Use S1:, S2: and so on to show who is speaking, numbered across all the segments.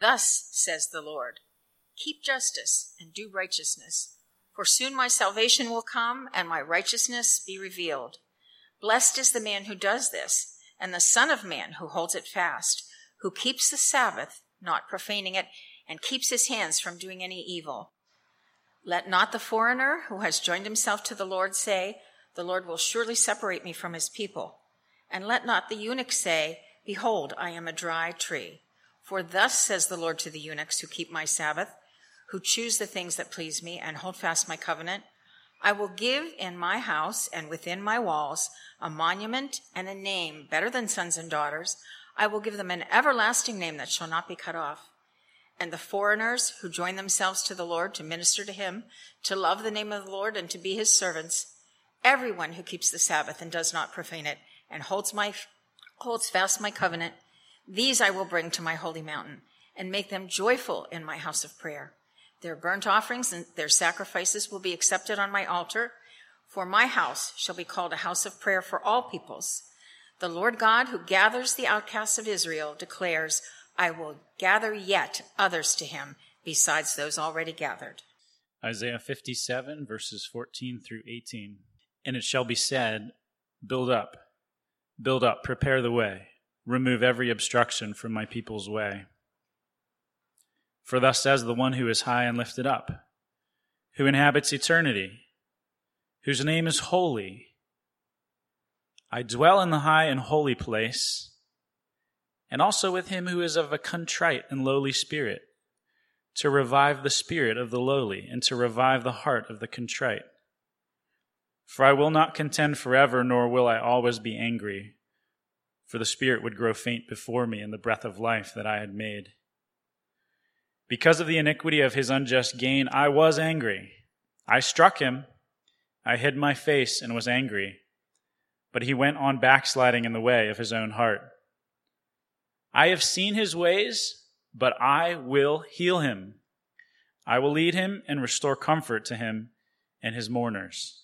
S1: Thus says the Lord Keep justice and do righteousness, for soon my salvation will come and my righteousness be revealed. Blessed is the man who does this, and the Son of Man who holds it fast, who keeps the Sabbath, not profaning it, and keeps his hands from doing any evil. Let not the foreigner who has joined himself to the Lord say, The Lord will surely separate me from his people. And let not the eunuch say, Behold, I am a dry tree. For thus says the Lord to the eunuchs who keep my Sabbath, who choose the things that please me and hold fast my covenant. I will give in my house and within my walls a monument and a name better than sons and daughters. I will give them an everlasting name that shall not be cut off. And the foreigners who join themselves to the Lord to minister to him, to love the name of the Lord and to be his servants, everyone who keeps the Sabbath and does not profane it and holds my holds fast my covenant these I will bring to my holy mountain and make them joyful in my house of prayer. Their burnt offerings and their sacrifices will be accepted on my altar, for my house shall be called a house of prayer for all peoples. The Lord God, who gathers the outcasts of Israel, declares, I will gather yet others to him besides those already gathered.
S2: Isaiah 57, verses 14 through 18. And it shall be said, Build up, build up, prepare the way remove every obstruction from my people's way. For thus says the one who is high and lifted up, who inhabits eternity, whose name is holy. I dwell in the high and holy place, and also with him who is of a contrite and lowly spirit, to revive the spirit of the lowly, and to revive the heart of the contrite. For I will not contend forever, nor will I always be angry for the Spirit would grow faint before me in the breath of life that I had made. Because of the iniquity of his unjust gain, I was angry. I struck him. I hid my face and was angry. But he went on backsliding in the way of his own heart. I have seen his ways, but I will heal him. I will lead him and restore comfort to him and his mourners.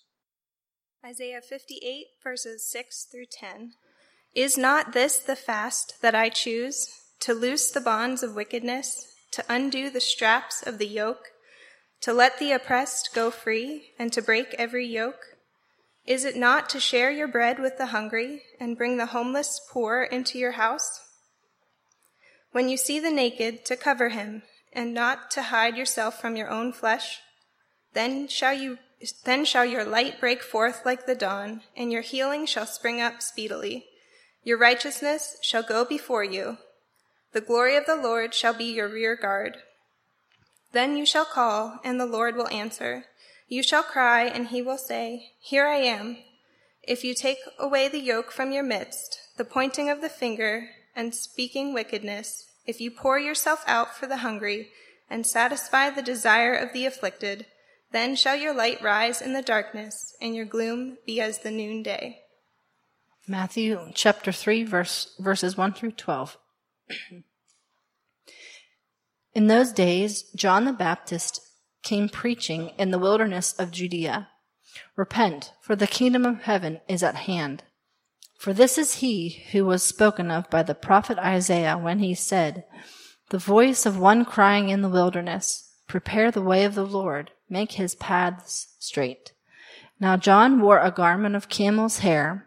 S3: Isaiah 58, verses 6 through 10. Is not this the fast that I choose? To loose the bonds of wickedness, to undo the straps of the yoke, to let the oppressed go free, and to break every yoke? Is it not to share your bread with the hungry, and bring the homeless poor into your house? When you see the naked, to cover him, and not to hide yourself from your own flesh, then shall you then shall your light break forth like the dawn, and your healing shall spring up speedily. Your righteousness shall go before you. The glory of the Lord shall be your rear guard. Then you shall call, and the Lord will answer. You shall cry, and he will say, Here I am. If you take away the yoke from your midst, the pointing of the finger, and speaking wickedness, if you pour yourself out for the hungry, and satisfy the desire of the afflicted, then shall your light rise in the darkness, and your gloom be as the noonday.
S4: Matthew chapter 3, verse, verses 1 through 12. in those days, John the Baptist came preaching in the wilderness of Judea Repent, for the kingdom of heaven is at hand. For this is he who was spoken of by the prophet Isaiah when he said, The voice of one crying in the wilderness, Prepare the way of the Lord, make his paths straight. Now John wore a garment of camel's hair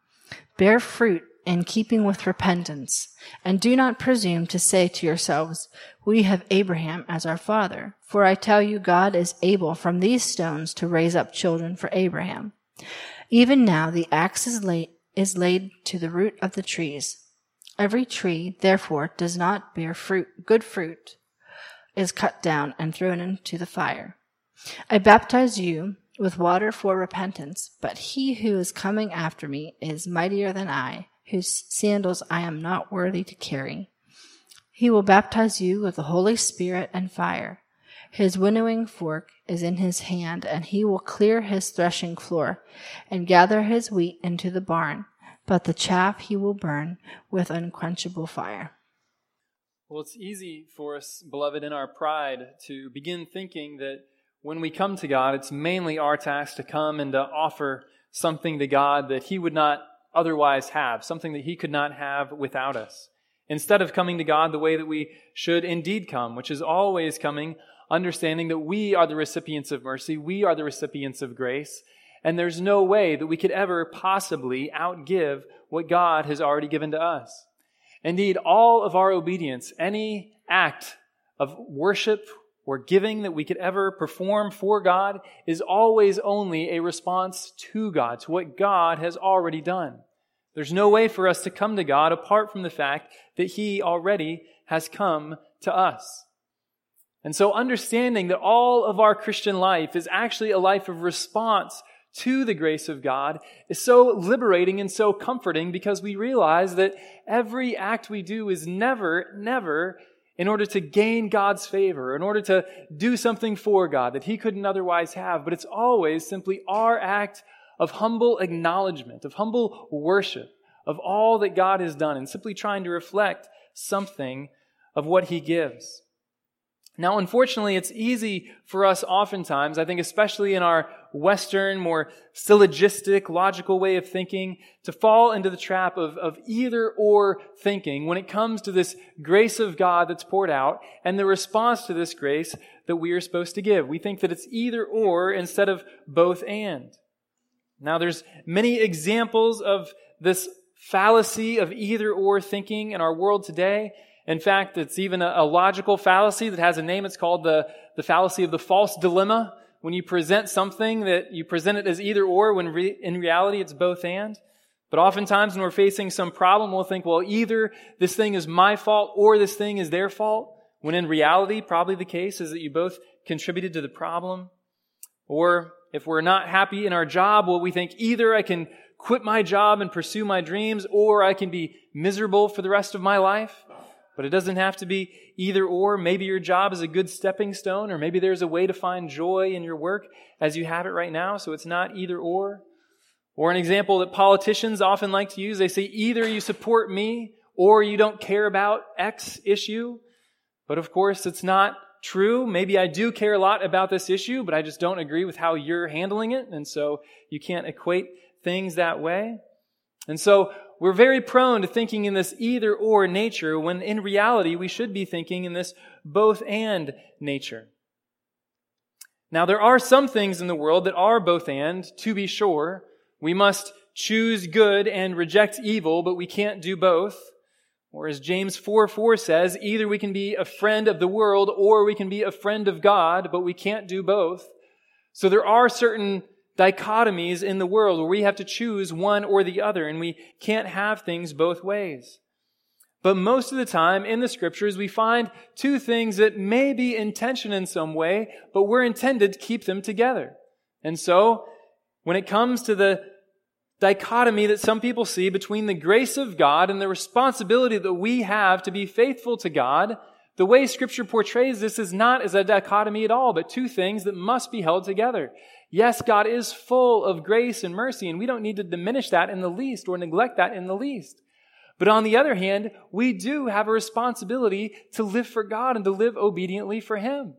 S4: Bear fruit in keeping with repentance, and do not presume to say to yourselves, We have Abraham as our father. For I tell you, God is able from these stones to raise up children for Abraham. Even now the axe is laid, is laid to the root of the trees. Every tree, therefore, does not bear fruit, good fruit, is cut down and thrown into the fire. I baptize you with water for repentance, but he who is coming after me is mightier than I, whose sandals I am not worthy to carry. He will baptize you with the Holy Spirit and fire. His winnowing fork is in his hand, and he will clear his threshing floor and gather his wheat into the barn, but the chaff he will burn with unquenchable fire.
S5: Well, it's easy for us, beloved, in our pride to begin thinking that when we come to God, it's mainly our task to come and to offer something to God that He would not otherwise have, something that He could not have without us instead of coming to God the way that we should indeed come, which is always coming, understanding that we are the recipients of mercy, we are the recipients of grace, and there's no way that we could ever possibly outgive what God has already given to us. Indeed, all of our obedience, any act of worship or giving that we could ever perform for God, is always only a response to God, to what God has already done. There's no way for us to come to God apart from the fact that He already has come to us. And so understanding that all of our Christian life is actually a life of response to the grace of God is so liberating and so comforting because we realize that every act we do is never, never in order to gain God's favor, in order to do something for God that He couldn't otherwise have, but it's always simply our act of humble acknowledgement, of humble worship of all that God has done, and simply trying to reflect something of what He gives. Now, unfortunately, it's easy for us oftentimes, I think especially in our Western, more syllogistic, logical way of thinking, to fall into the trap of, of either or thinking when it comes to this grace of God that's poured out and the response to this grace that we are supposed to give. We think that it's either or instead of both and. Now, there's many examples of this fallacy of either or thinking in our world today. In fact, it's even a, logical fallacy that has a name. It's called the, the fallacy of the false dilemma. When you present something that you present it as either or, when re, in reality it's both and. But oftentimes when we're facing some problem, we'll think, well, either this thing is my fault or this thing is their fault. When in reality, probably the case is that you both contributed to the problem. Or if we're not happy in our job, well, we think either I can quit my job and pursue my dreams, or I can be miserable for the rest of my life. But it doesn't have to be either or. Maybe your job is a good stepping stone, or maybe there's a way to find joy in your work as you have it right now, so it's not either or. Or an example that politicians often like to use they say, either you support me or you don't care about X issue. But of course, it's not true. Maybe I do care a lot about this issue, but I just don't agree with how you're handling it. And so you can't equate things that way. And so we're very prone to thinking in this either or nature when in reality we should be thinking in this both and nature. Now there are some things in the world that are both and, to be sure. We must choose good and reject evil, but we can't do both. Or as James 4 4 says, either we can be a friend of the world or we can be a friend of God, but we can't do both. So there are certain dichotomies in the world where we have to choose one or the other, and we can't have things both ways. But most of the time in the scriptures, we find two things that may be in tension in some way, but we're intended to keep them together. And so, when it comes to the dichotomy that some people see between the grace of God and the responsibility that we have to be faithful to God, the way scripture portrays this is not as a dichotomy at all, but two things that must be held together. Yes, God is full of grace and mercy, and we don't need to diminish that in the least or neglect that in the least. But on the other hand, we do have a responsibility to live for God and to live obediently for Him.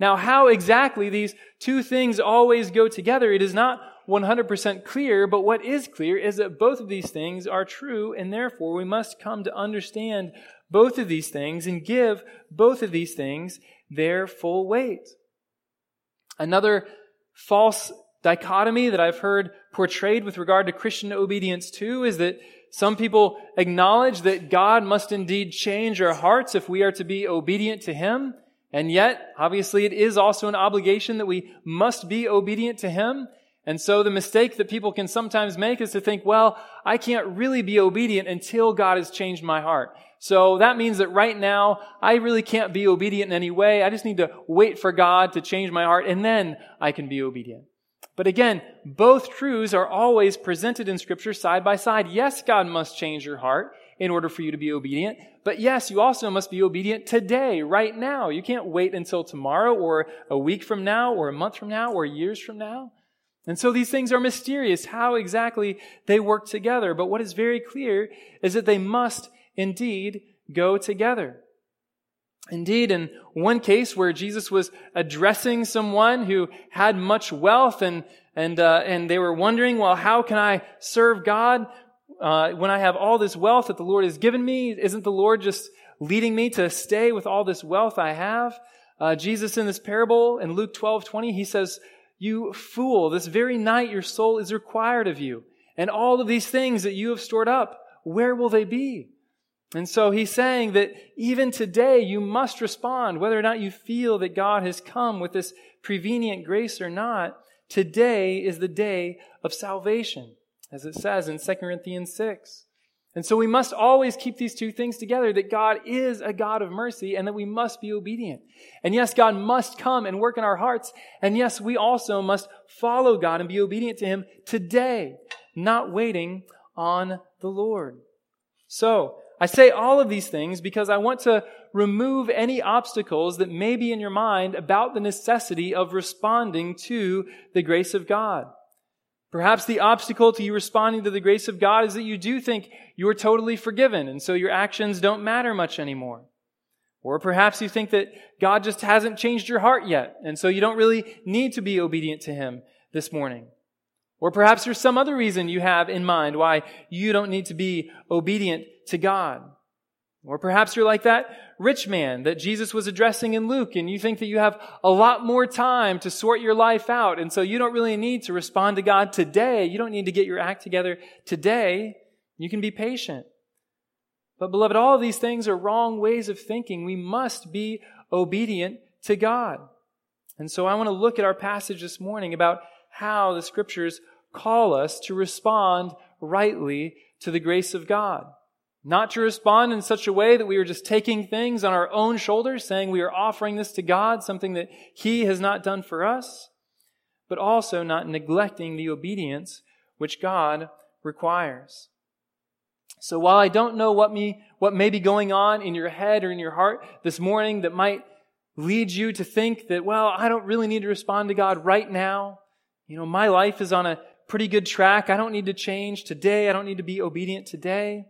S5: Now, how exactly these two things always go together, it is not 100% clear, but what is clear is that both of these things are true, and therefore we must come to understand both of these things and give both of these things their full weight. Another false dichotomy that I've heard portrayed with regard to Christian obedience too is that some people acknowledge that God must indeed change our hearts if we are to be obedient to Him. And yet, obviously, it is also an obligation that we must be obedient to Him. And so the mistake that people can sometimes make is to think, well, I can't really be obedient until God has changed my heart. So that means that right now, I really can't be obedient in any way. I just need to wait for God to change my heart and then I can be obedient. But again, both truths are always presented in scripture side by side. Yes, God must change your heart. in order for you to be obedient. But yes, you also must be obedient today, right now. You can't wait until tomorrow or a week from now or a month from now or years from now. And so these things are mysterious, how exactly they work together. But what is very clear is that they must indeed go together. Indeed, in one case where Jesus was addressing someone who had much wealth and, and, uh, and they were wondering, well, how can I serve God uh, when I have all this wealth that the Lord has given me? Isn't the Lord just leading me to stay with all this wealth I have? Uh, Jesus in this parable in Luke 12, 20, he says, you fool, this very night your soul is required of you. And all of these things that you have stored up, where will they be? And so he's saying that even today you must respond, whether or not you feel that God has come with this prevenient grace or not. Today is the day of salvation, as it says in 2 Corinthians 6. And so we must always keep these two things together that God is a God of mercy and that we must be obedient. And yes, God must come and work in our hearts. And yes, we also must follow God and be obedient to Him today, not waiting on the Lord. So, I say all of these things because I want to remove any obstacles that may be in your mind about the necessity of responding to the grace of God. Perhaps the obstacle to you responding to the grace of God is that you do think you are totally forgiven, and so your actions don't matter much anymore. Or perhaps you think that God just hasn't changed your heart yet, and so you don't really need to be obedient to Him this morning. Or perhaps there's some other reason you have in mind why you don't need to be obedient to God. Or perhaps you're like that rich man that Jesus was addressing in Luke and you think that you have a lot more time to sort your life out. And so you don't really need to respond to God today. You don't need to get your act together today. You can be patient. But beloved, all of these things are wrong ways of thinking. We must be obedient to God. And so I want to look at our passage this morning about how the scriptures call us to respond rightly to the grace of God. Not to respond in such a way that we are just taking things on our own shoulders, saying we are offering this to God, something that He has not done for us, but also not neglecting the obedience which God requires. So while I don't know what me, what may be going on in your head or in your heart this morning that might lead you to think that, well, I don't really need to respond to God right now. You know, my life is on a pretty good track. I don't need to change today. I don't need to be obedient today.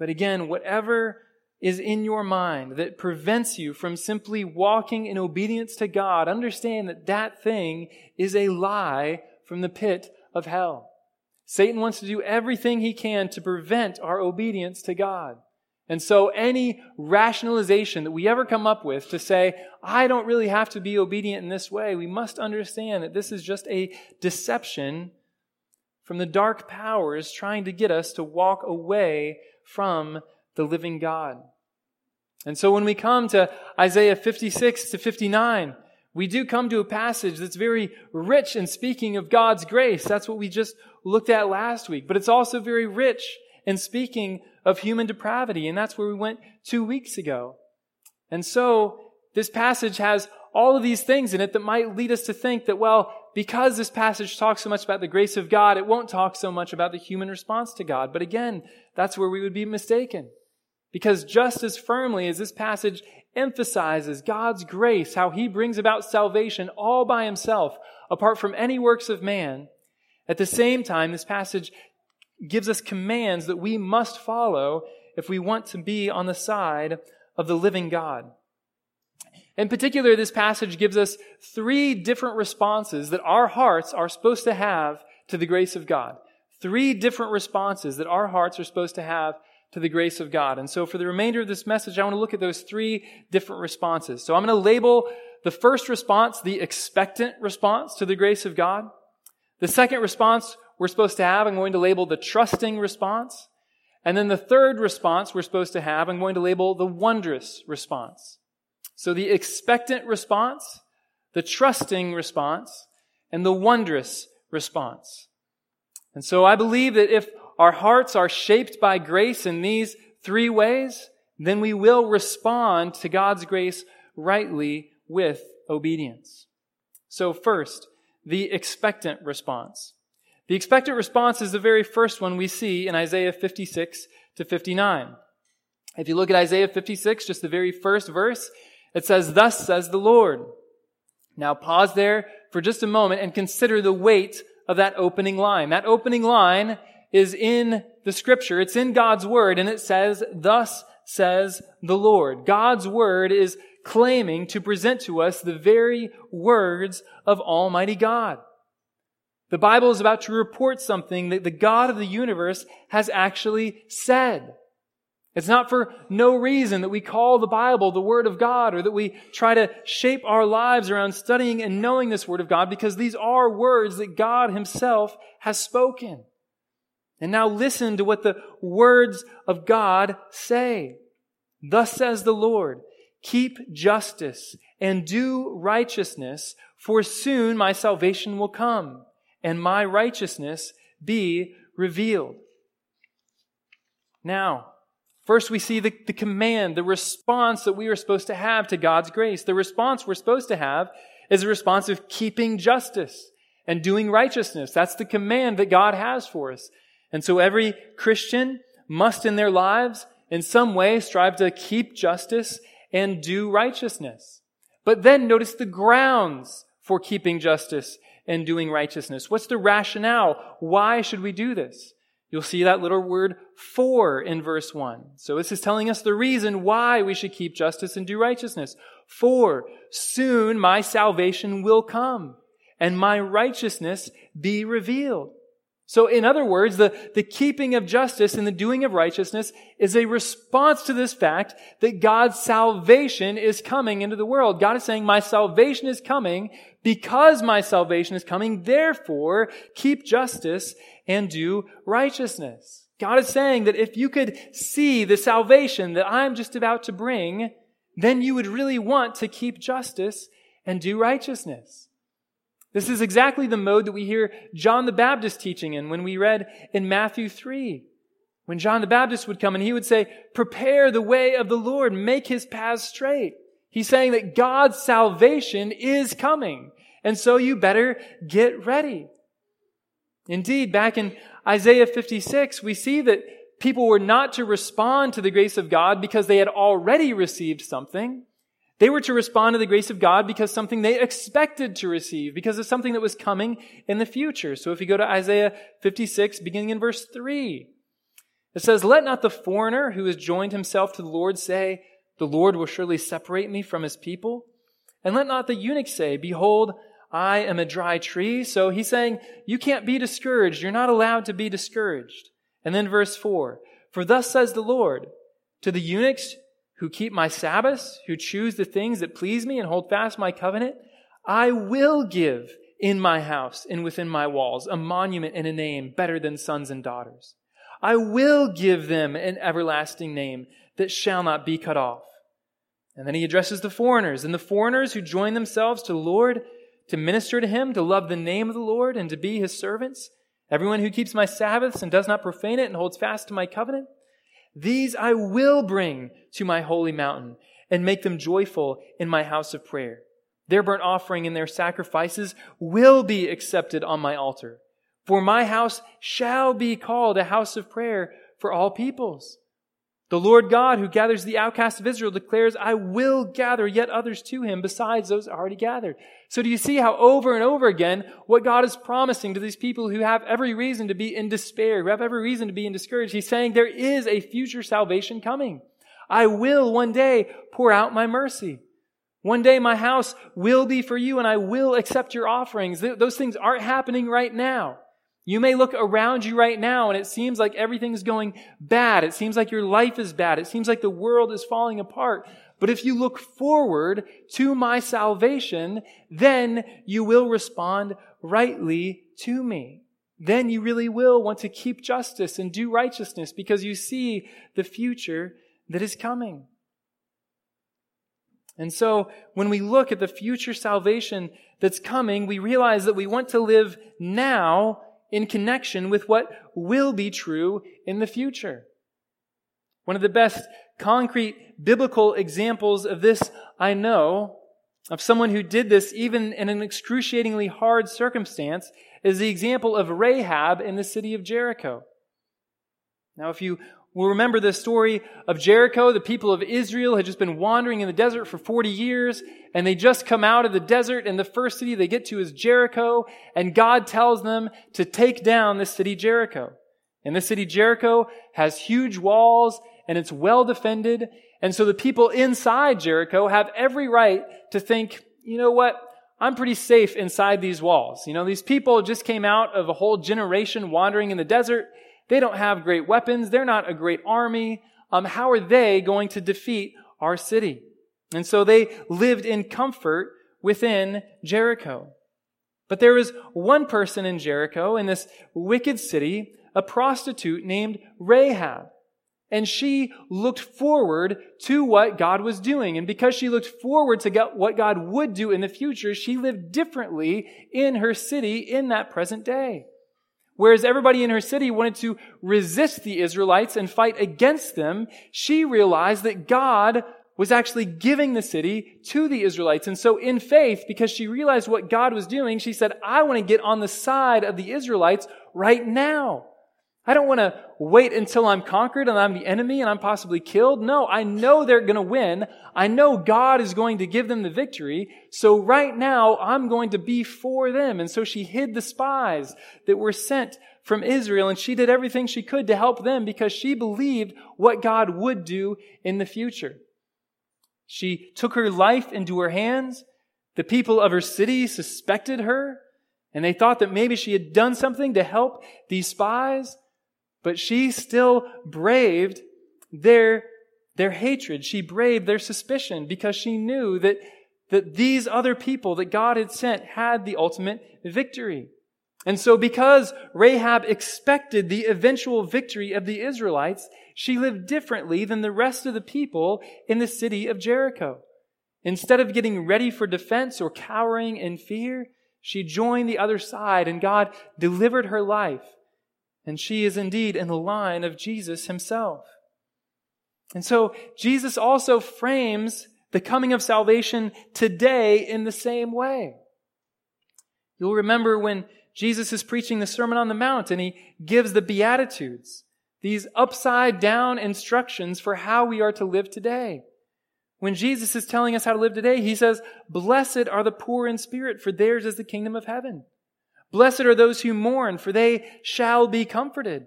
S5: But again, whatever is in your mind that prevents you from simply walking in obedience to God, understand that that thing is a lie from the pit of hell. Satan wants to do everything he can to prevent our obedience to God. And so any rationalization that we ever come up with to say, I don't really have to be obedient in this way, we must understand that this is just a deception from the dark powers trying to get us to walk away from the living God. And so when we come to Isaiah 56 to 59, we do come to a passage that's very rich in speaking of God's grace. That's what we just looked at last week. But it's also very rich in speaking of human depravity. And that's where we went two weeks ago. And so this passage has all of these things in it that might lead us to think that, well, because this passage talks so much about the grace of God, it won't talk so much about the human response to God. But again, that's where we would be mistaken. Because just as firmly as this passage emphasizes God's grace, how he brings about salvation all by himself, apart from any works of man, at the same time, this passage gives us commands that we must follow if we want to be on the side of the living God. In particular, this passage gives us three different responses that our hearts are supposed to have to the grace of God. Three different responses that our hearts are supposed to have to the grace of God. And so for the remainder of this message, I want to look at those three different responses. So I'm going to label the first response the expectant response to the grace of God. The second response we're supposed to have, I'm going to label the trusting response. And then the third response we're supposed to have, I'm going to label the wondrous response. So the expectant response, the trusting response, and the wondrous response. And so I believe that if our hearts are shaped by grace in these three ways, then we will respond to God's grace rightly with obedience. So first, the expectant response. The expectant response is the very first one we see in Isaiah 56 to 59. If you look at Isaiah 56, just the very first verse, it says, Thus says the Lord. Now pause there for just a moment and consider the weight of that opening line. That opening line is in the scripture. It's in God's word and it says, Thus says the Lord. God's word is claiming to present to us the very words of Almighty God. The Bible is about to report something that the God of the universe has actually said. It's not for no reason that we call the Bible the Word of God or that we try to shape our lives around studying and knowing this Word of God because these are words that God Himself has spoken. And now listen to what the words of God say. Thus says the Lord, keep justice and do righteousness, for soon my salvation will come and my righteousness be revealed. Now, first we see the, the command, the response that we are supposed to have to God's grace. The response we're supposed to have is a response of keeping justice and doing righteousness. That's the command that God has for us. And so every Christian must in their lives in some way strive to keep justice and do righteousness. But then notice the grounds for keeping justice and doing righteousness. What's the rationale? Why should we do this? You'll see that little word for in verse 1. So this is telling us the reason why we should keep justice and do righteousness. For soon my salvation will come and my righteousness be revealed. So, in other words, the, the keeping of justice and the doing of righteousness is a response to this fact that God's salvation is coming into the world. God is saying, my salvation is coming because my salvation is coming. Therefore, keep justice and do righteousness. God is saying that if you could see the salvation that I'm just about to bring, then you would really want to keep justice and do righteousness. This is exactly the mode that we hear John the Baptist teaching in when we read in Matthew 3. When John the Baptist would come and he would say, prepare the way of the Lord, make his paths straight. He's saying that God's salvation is coming. And so you better get ready. Indeed, back in Isaiah 56, we see that people were not to respond to the grace of God because they had already received something. They were to respond to the grace of God because something they expected to receive, because of something that was coming in the future. So if you go to Isaiah 56, beginning in verse 3, it says, Let not the foreigner who has joined himself to the Lord say, The Lord will surely separate me from his people. And let not the eunuch say, Behold, I am a dry tree. So he's saying, You can't be discouraged. You're not allowed to be discouraged. And then verse 4 For thus says the Lord, to the eunuchs who keep my Sabbaths, who choose the things that please me and hold fast my covenant, I will give in my house and within my walls a monument and a name better than sons and daughters. I will give them an everlasting name that shall not be cut off. And then he addresses the foreigners, and the foreigners who join themselves to the Lord to minister to him, to love the name of the Lord, and to be his servants. Everyone who keeps my Sabbaths and does not profane it and holds fast to my covenant, these I will bring to my holy mountain and make them joyful in my house of prayer. Their burnt offering and their sacrifices will be accepted on my altar. For my house shall be called a house of prayer for all peoples. The Lord God, who gathers the outcasts of Israel, declares, I will gather yet others to him besides those already gathered. So do you see how over and over again, what God is promising to these people who have every reason to be in despair, who have every reason to be in discouraged? He's saying there is a future salvation coming. I will one day pour out my mercy. One day my house will be for you and I will accept your offerings. Those things aren't happening right now. You may look around you right now and it seems like everything's going bad. It seems like your life is bad. It seems like the world is falling apart. But if you look forward to my salvation, then you will respond rightly to me. Then you really will want to keep justice and do righteousness because you see the future that is coming. And so when we look at the future salvation that's coming, we realize that we want to live now in connection with what will be true in the future. One of the best concrete biblical examples of this I know, of someone who did this even in an excruciatingly hard circumstance, is the example of Rahab in the city of Jericho. Now, if you will remember the story of Jericho. The people of Israel had just been wandering in the desert for 40 years, and they just come out of the desert, and the first city they get to is Jericho, and God tells them to take down the city Jericho. And the city Jericho has huge walls, and it's well defended, and so the people inside Jericho have every right to think, you know what? I'm pretty safe inside these walls. You know, these people just came out of a whole generation wandering in the desert. They don't have great weapons. They're not a great army. Um, how are they going to defeat our city? And so they lived in comfort within Jericho. But there was one person in Jericho, in this wicked city, a prostitute named Rahab. And she looked forward to what God was doing. And because she looked forward to what God would do in the future, she lived differently in her city in that present day. Whereas everybody in her city wanted to resist the Israelites and fight against them, she realized that God was actually giving the city to the Israelites. And so in faith, because she realized what God was doing, she said, I want to get on the side of the Israelites right now. I don't want to wait until I'm conquered and I'm the enemy and I'm possibly killed. No, I know they're going to win. I know God is going to give them the victory. So right now, I'm going to be for them. And so she hid the spies that were sent from Israel and she did everything she could to help them because she believed what God would do in the future. She took her life into her hands. The people of her city suspected her and they thought that maybe she had done something to help these spies. But she still braved their, their hatred. She braved their suspicion because she knew that, that these other people that God had sent had the ultimate victory. And so because Rahab expected the eventual victory of the Israelites, she lived differently than the rest of the people in the city of Jericho. Instead of getting ready for defense or cowering in fear, she joined the other side and God delivered her life and she is indeed in the line of Jesus himself. And so Jesus also frames the coming of salvation today in the same way. You'll remember when Jesus is preaching the Sermon on the Mount and he gives the Beatitudes, these upside down instructions for how we are to live today. When Jesus is telling us how to live today, he says, Blessed are the poor in spirit, for theirs is the kingdom of heaven. Blessed are those who mourn, for they shall be comforted.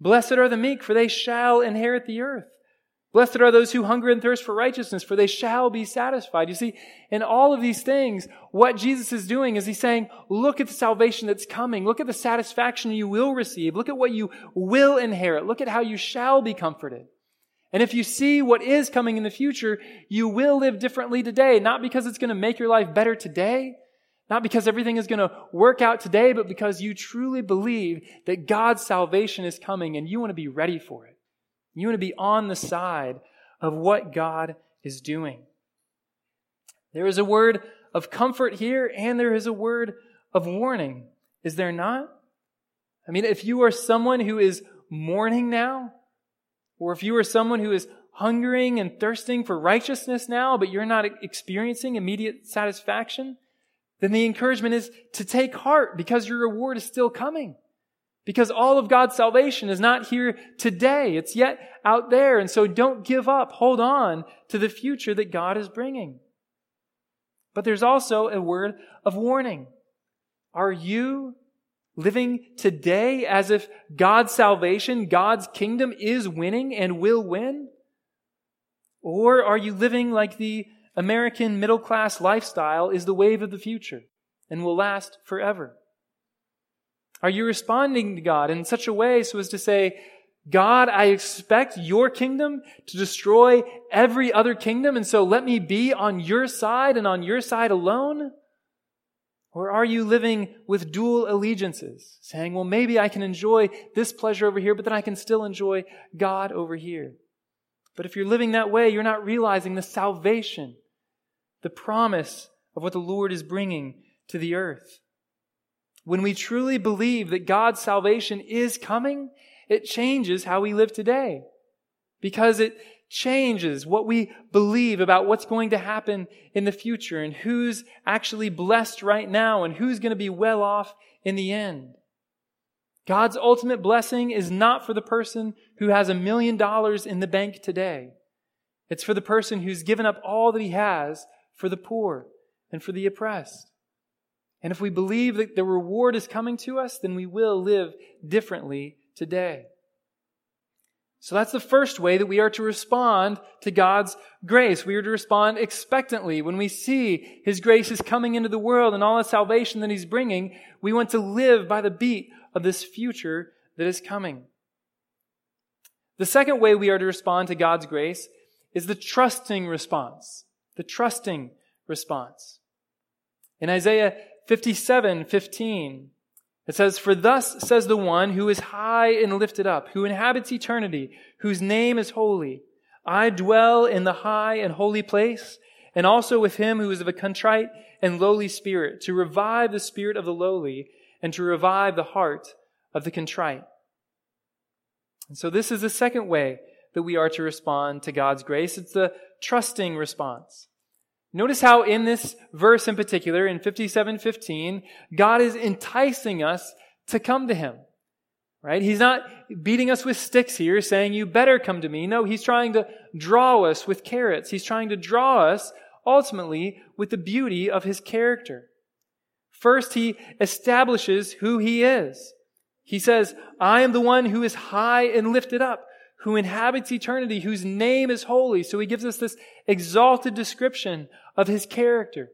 S5: Blessed are the meek, for they shall inherit the earth. Blessed are those who hunger and thirst for righteousness, for they shall be satisfied. You see, in all of these things, what Jesus is doing is he's saying, look at the salvation that's coming. Look at the satisfaction you will receive. Look at what you will inherit. Look at how you shall be comforted. And if you see what is coming in the future, you will live differently today, not because it's going to make your life better today, not because everything is going to work out today, but because you truly believe that God's salvation is coming and you want to be ready for it. You want to be on the side of what God is doing. There is a word of comfort here and there is a word of warning. Is there not? I mean, if you are someone who is mourning now, or if you are someone who is hungering and thirsting for righteousness now, but you're not experiencing immediate satisfaction, then the encouragement is to take heart because your reward is still coming. Because all of God's salvation is not here today. It's yet out there. And so don't give up. Hold on to the future that God is bringing. But there's also a word of warning. Are you living today as if God's salvation, God's kingdom is winning and will win? Or are you living like the American middle class lifestyle is the wave of the future and will last forever? Are you responding to God in such a way so as to say, God, I expect your kingdom to destroy every other kingdom, and so let me be on your side and on your side alone? Or are you living with dual allegiances, saying, well, maybe I can enjoy this pleasure over here, but then I can still enjoy God over here? But if you're living that way, you're not realizing the salvation the promise of what the Lord is bringing to the earth. When we truly believe that God's salvation is coming, it changes how we live today. Because it changes what we believe about what's going to happen in the future and who's actually blessed right now and who's going to be well off in the end. God's ultimate blessing is not for the person who has a million dollars in the bank today. It's for the person who's given up all that he has for the poor and for the oppressed. And if we believe that the reward is coming to us, then we will live differently today. So that's the first way that we are to respond to God's grace. We are to respond expectantly. When we see His grace is coming into the world and all the salvation that He's bringing, we want to live by the beat of this future that is coming. The second way we are to respond to God's grace is the trusting response. The trusting response. In Isaiah 57, 15, it says, For thus says the one who is high and lifted up, who inhabits eternity, whose name is holy. I dwell in the high and holy place, and also with him who is of a contrite and lowly spirit, to revive the spirit of the lowly, and to revive the heart of the contrite. And so this is the second way that we are to respond to God's grace. It's the trusting response. Notice how in this verse in particular, in 57:15, God is enticing us to come to him. Right? He's not beating us with sticks here saying you better come to me. No, he's trying to draw us with carrots. He's trying to draw us ultimately with the beauty of his character. First, he establishes who he is. He says, I am the one who is high and lifted up, who inhabits eternity, whose name is holy. So he gives us this exalted description of his character.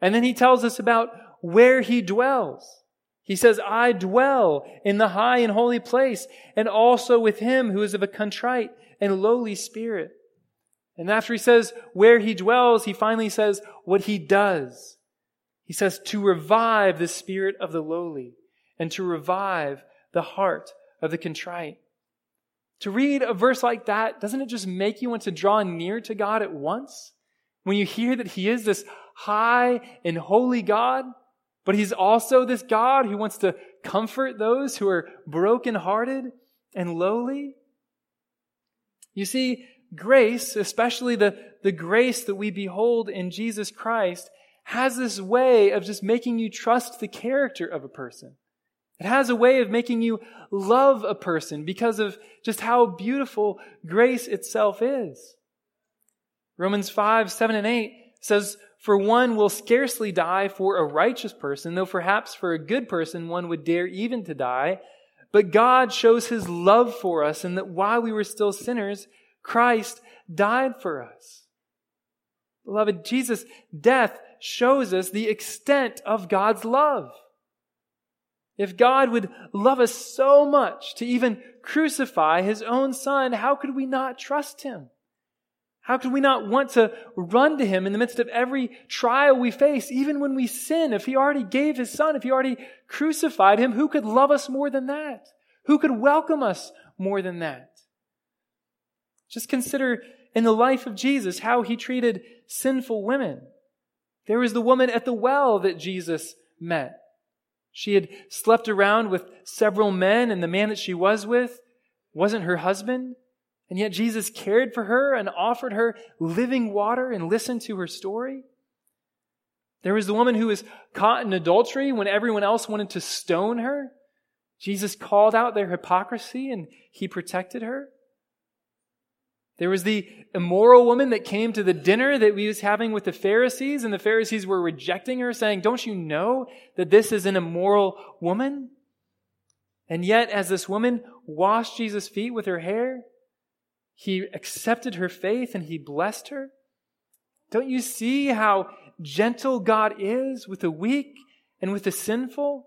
S5: And then he tells us about where he dwells. He says, I dwell in the high and holy place, and also with him who is of a contrite and lowly spirit. And after he says where he dwells, he finally says what he does. He says to revive the spirit of the lowly and to revive the heart of the contrite. To read a verse like that, doesn't it just make you want to draw near to God at once? When you hear that He is this high and holy God, but He's also this God who wants to comfort those who are brokenhearted and lowly. You see, grace, especially the, the grace that we behold in Jesus Christ, has this way of just making you trust the character of a person. It has a way of making you love a person because of just how beautiful grace itself is. Romans 5, 7, and 8 says, For one will scarcely die for a righteous person, though perhaps for a good person one would dare even to die. But God shows his love for us, and that while we were still sinners, Christ died for us. Beloved, Jesus' death shows us the extent of God's love. If God would love us so much to even crucify his own son, how could we not trust him? How could we not want to run to him in the midst of every trial we face, even when we sin? If he already gave his son, if he already crucified him, who could love us more than that? Who could welcome us more than that? Just consider in the life of Jesus how he treated sinful women. There was the woman at the well that Jesus met. She had slept around with several men, and the man that she was with wasn't her husband. And yet Jesus cared for her and offered her living water and listened to her story. There was the woman who was caught in adultery when everyone else wanted to stone her. Jesus called out their hypocrisy and he protected her. There was the immoral woman that came to the dinner that we was having with the Pharisees, and the Pharisees were rejecting her, saying, Don't you know that this is an immoral woman? And yet, as this woman washed Jesus' feet with her hair, he accepted her faith and he blessed her. Don't you see how gentle God is with the weak and with the sinful?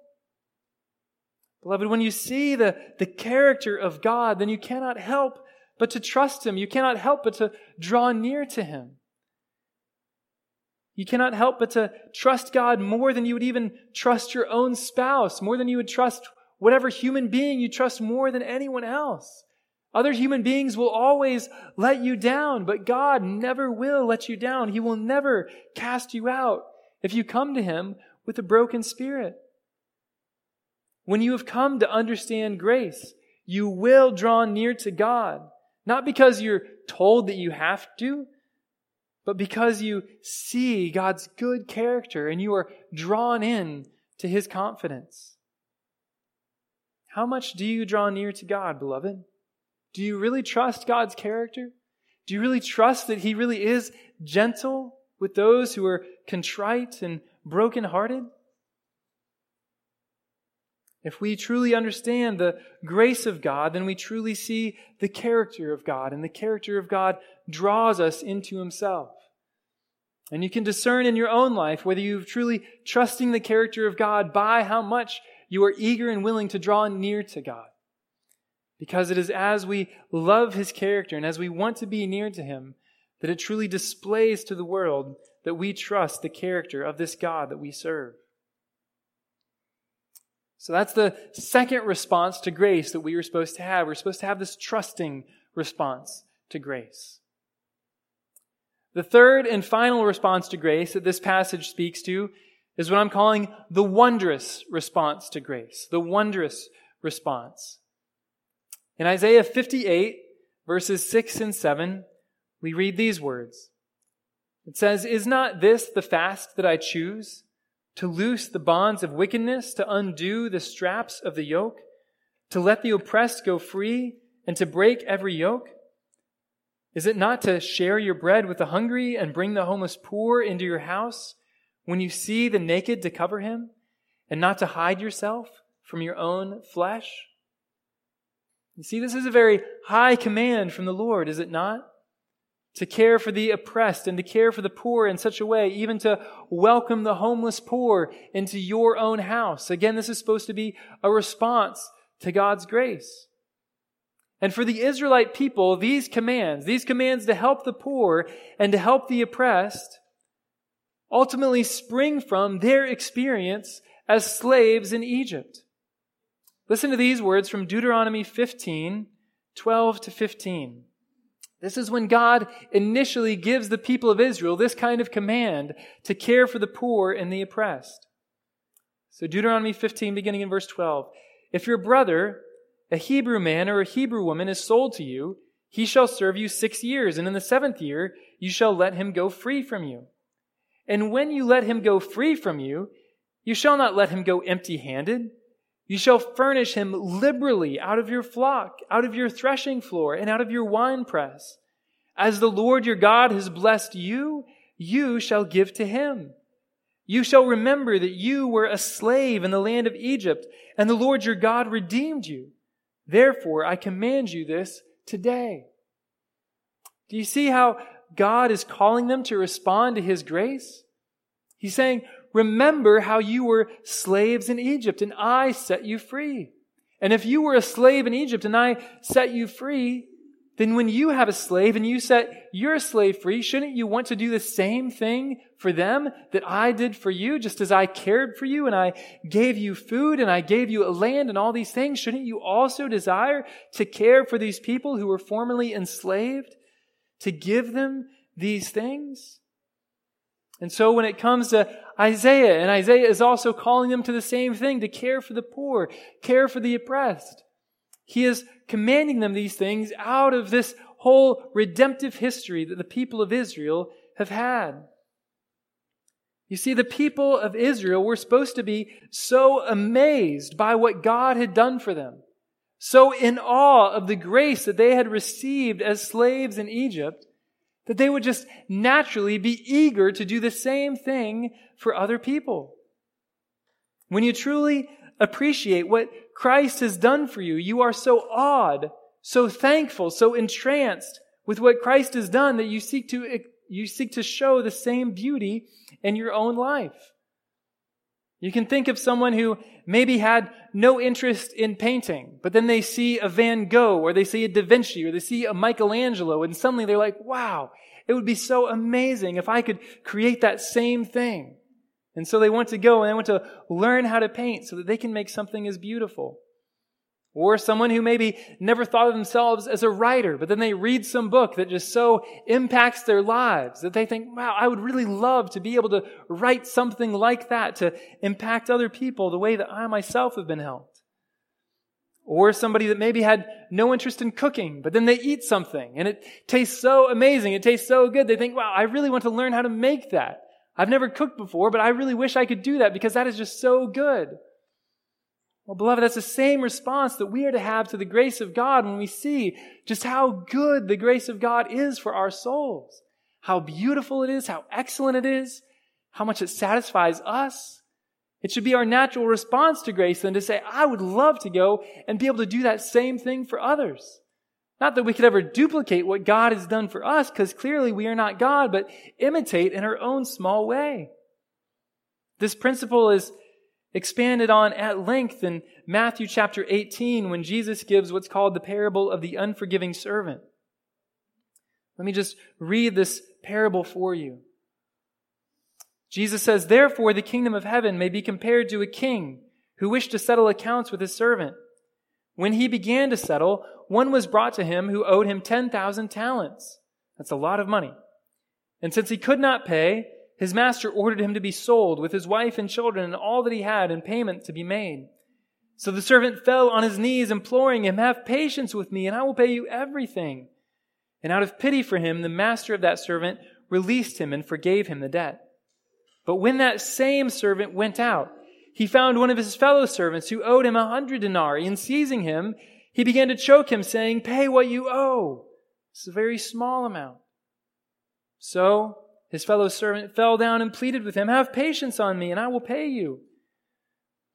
S5: Beloved, when you see the, the character of God, then you cannot help but to trust Him. You cannot help but to draw near to Him. You cannot help but to trust God more than you would even trust your own spouse, more than you would trust whatever human being you trust more than anyone else. Other human beings will always let you down, but God never will let you down. He will never cast you out if you come to Him with a broken spirit. When you have come to understand grace, you will draw near to God. Not because you're told that you have to, but because you see God's good character and you are drawn in to his confidence. How much do you draw near to God, beloved? Do you really trust God's character? Do you really trust that He really is gentle with those who are contrite and brokenhearted? If we truly understand the grace of God, then we truly see the character of God, and the character of God draws us into Himself. And you can discern in your own life whether you're truly trusting the character of God by how much you are eager and willing to draw near to God. Because it is as we love His character and as we want to be near to Him that it truly displays to the world that we trust the character of this God that we serve. So that's the second response to grace that we were supposed to have. We're supposed to have this trusting response to grace. The third and final response to grace that this passage speaks to is what I'm calling the wondrous response to grace. The wondrous response. In Isaiah 58, verses 6 and 7, we read these words. It says, Is not this the fast that I choose? To loose the bonds of wickedness, to undo the straps of the yoke, to let the oppressed go free, and to break every yoke? Is it not to share your bread with the hungry and bring the homeless poor into your house when you see the naked to cover him, and not to hide yourself from your own flesh? You see, this is a very high command from the Lord, is it not? To care for the oppressed and to care for the poor in such a way, even to welcome the homeless poor into your own house. Again, this is supposed to be a response to God's grace. And for the Israelite people, these commands, these commands to help the poor and to help the oppressed, ultimately spring from their experience as slaves in Egypt. Listen to these words from Deuteronomy 15, 12 to 15. This is when God initially gives the people of Israel this kind of command to care for the poor and the oppressed. So, Deuteronomy 15, beginning in verse 12. If your brother, a Hebrew man or a Hebrew woman, is sold to you, he shall serve you six years, and in the seventh year you shall let him go free from you. And when you let him go free from you, you shall not let him go empty handed. You shall furnish him liberally out of your flock, out of your threshing floor, and out of your winepress. As the Lord your God has blessed you, you shall give to him. You shall remember that you were a slave in the land of Egypt, and the Lord your God redeemed you. Therefore, I command you this today. Do you see how God is calling them to respond to his grace? He's saying, remember how you were slaves in Egypt and I set you free. And if you were a slave in Egypt and I set you free, then when you have a slave and you set your slave free, shouldn't you want to do the same thing for them that I did for you, just as I cared for you and I gave you food and I gave you a land and all these things? Shouldn't you also desire to care for these people who were formerly enslaved, to give them these things? And so when it comes to Isaiah, and Isaiah is also calling them to the same thing, to care for the poor, care for the oppressed. He is commanding them these things out of this whole redemptive history that the people of Israel have had. You see, the people of Israel were supposed to be so amazed by what God had done for them, so in awe of the grace that they had received as slaves in Egypt, that they would just naturally be eager to do the same thing for other people. When you truly appreciate what Christ has done for you, you are so awed, so thankful, so entranced with what Christ has done that you seek to, you seek to show the same beauty in your own life. You can think of someone who maybe had no interest in painting, but then they see a Van Gogh or they see a Da Vinci or they see a Michelangelo and suddenly they're like, wow, it would be so amazing if I could create that same thing. And so they want to go and they want to learn how to paint so that they can make something as beautiful. Or someone who maybe never thought of themselves as a writer, but then they read some book that just so impacts their lives that they think, wow, I would really love to be able to write something like that to impact other people the way that I myself have been helped. Or somebody that maybe had no interest in cooking, but then they eat something and it tastes so amazing, it tastes so good, they think, wow, I really want to learn how to make that. I've never cooked before, but I really wish I could do that because that is just so good. Well, beloved, that's the same response that we are to have to the grace of God when we see just how good the grace of God is for our souls. How beautiful it is, how excellent it is, how much it satisfies us. It should be our natural response to grace then to say, I would love to go and be able to do that same thing for others. Not that we could ever duplicate what God has done for us, because clearly we are not God, but imitate in our own small way. This principle is expanded on at length in Matthew chapter 18 when Jesus gives what's called the parable of the unforgiving servant. Let me just read this parable for you. Jesus says, Therefore, the kingdom of heaven may be compared to a king who wished to settle accounts with his servant. When he began to settle, one was brought to him who owed him 10,000 talents. That's a lot of money. And since he could not pay, his master ordered him to be sold with his wife and children and all that he had in payment to be made. So the servant fell on his knees, imploring him, Have patience with me, and I will pay you everything. And out of pity for him, the master of that servant released him and forgave him the debt. But when that same servant went out, he found one of his fellow servants who owed him a hundred denarii, and seizing him, he began to choke him, saying, Pay what you owe. It's a very small amount. So his fellow servant fell down and pleaded with him, Have patience on me, and I will pay you.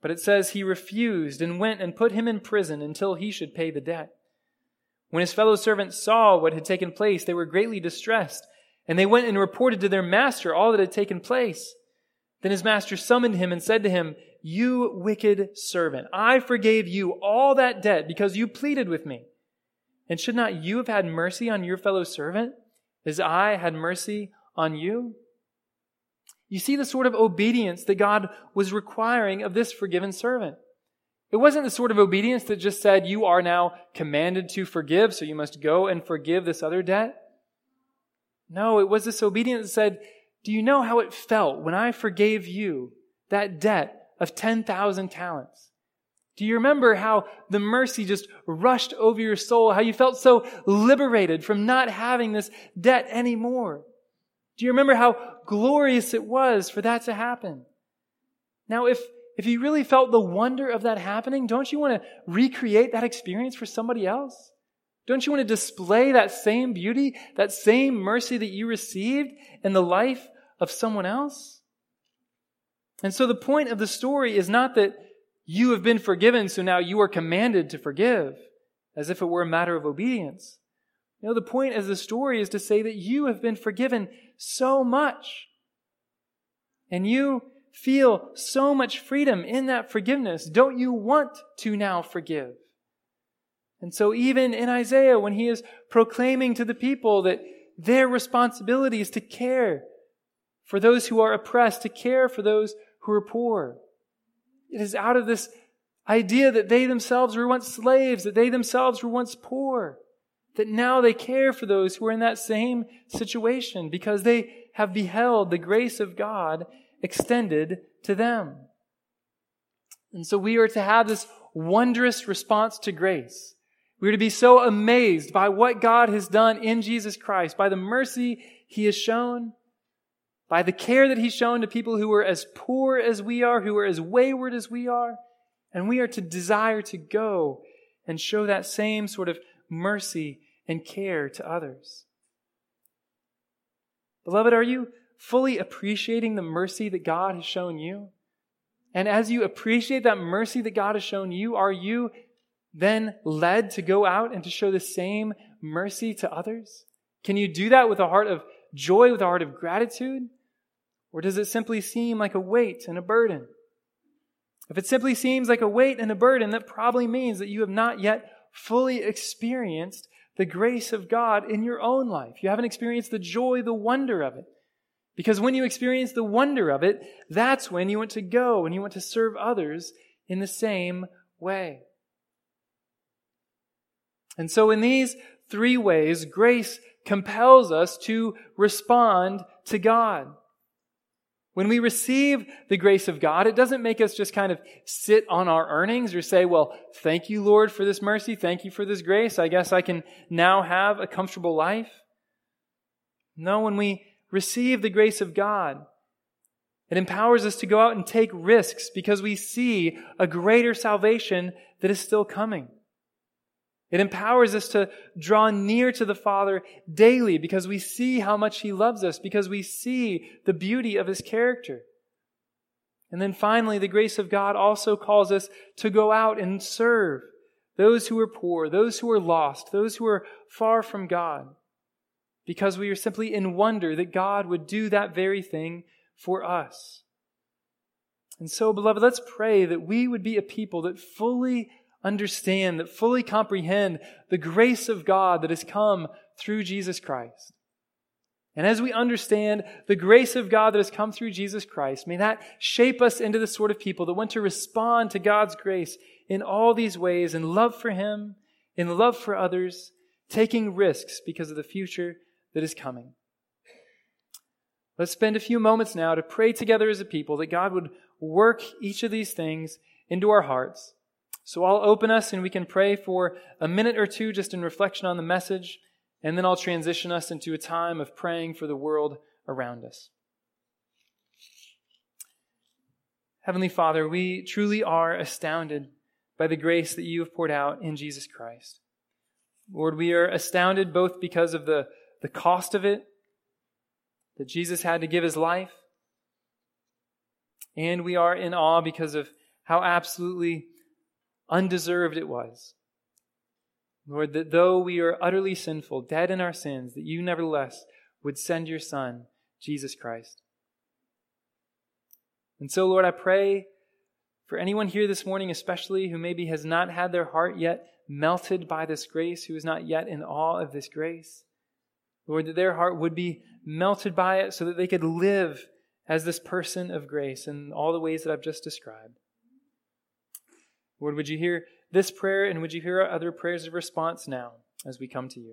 S5: But it says he refused and went and put him in prison until he should pay the debt. When his fellow servants saw what had taken place, they were greatly distressed, and they went and reported to their master all that had taken place. Then his master summoned him and said to him, You wicked servant, I forgave you all that debt because you pleaded with me. And should not you have had mercy on your fellow servant, as I had mercy on you? You see the sort of obedience that God was requiring of this forgiven servant. It wasn't the sort of obedience that just said, You are now commanded to forgive, so you must go and forgive this other debt. No, it was this obedience that said, Do you know how it felt when I forgave you that debt of 10,000 talents? Do you remember how the mercy just rushed over your soul? How you felt so liberated from not having this debt anymore? Do you remember how glorious it was for that to happen? Now, if, if you really felt the wonder of that happening, don't you want to recreate that experience for somebody else? Don't you want to display that same beauty, that same mercy that you received in the life of someone else? And so the point of the story is not that you have been forgiven, so now you are commanded to forgive, as if it were a matter of obedience. No, the point of the story is to say that you have been forgiven so much. And you feel so much freedom in that forgiveness. Don't you want to now forgive? And so, even in Isaiah, when he is proclaiming to the people that their responsibility is to care for those who are oppressed, to care for those who are poor, it is out of this idea that they themselves were once slaves, that they themselves were once poor, that now they care for those who are in that same situation because they have beheld the grace of God extended to them. And so we are to have this wondrous response to grace. We are to be so amazed by what God has done in Jesus Christ, by the mercy he has shown, by the care that he's shown to people who are as poor as we are, who are as wayward as we are. And we are to desire to go and show that same sort of mercy and care to others. Beloved, are you fully appreciating the mercy that God has shown you? And as you appreciate that mercy that God has shown you, are you then led to go out and to show the same mercy to others? Can you do that with a heart of joy, with a heart of gratitude? Or does it simply seem like a weight and a burden? If it simply seems like a weight and a burden, that probably means that you have not yet fully experienced the grace of God in your own life. You haven't experienced the joy, the wonder of it. Because when you experience the wonder of it, that's when you want to go and you want to serve others in the same way. And so in these three ways, grace compels us to respond to God. When we receive the grace of God, it doesn't make us just kind of sit on our earnings or say, well, thank you, Lord, for this mercy. Thank you for this grace. I guess I can now have a comfortable life. No, when we receive the grace of God, It empowers us to go out and take risks because we see a greater salvation that is still coming. It empowers us to draw near to the Father daily because we see how much He loves us, because we see the beauty of His character. And then finally, the grace of God also calls us to go out and serve those who are poor, those who are lost, those who are far from God, because we are simply in wonder that God would do that very thing for us. And so, beloved, let's pray that we would be a people that fully understand, that fully comprehend the grace of God that has come through Jesus Christ. And as we understand the grace of God that has come through Jesus Christ, may that shape us into the sort of people that want to respond to God's grace in all these ways in love for Him, in love for others, taking risks because of the future that is coming. Let's spend a few moments now to pray together as a people that God would work each of these things into our hearts. So I'll open us and we can pray for a minute or two just in reflection on the message, and then I'll transition us into a time of praying for the world around us. Heavenly Father, we truly are astounded by the grace that you have poured out in Jesus Christ. Lord, we are astounded both because of the, the cost of it that Jesus had to give his life. And we are in awe because of how absolutely undeserved it was. Lord, that though we are utterly sinful, dead in our sins, that you nevertheless would send your Son, Jesus Christ. And so, Lord, I pray for anyone here this morning, especially who maybe has not had their heart yet melted by this grace, who is not yet in awe of this grace. Lord, that their heart would be melted by it so that they could live as this person of grace in all the ways that I've just described. Lord, would you hear this prayer and would you hear our other prayers of response now as we come to you?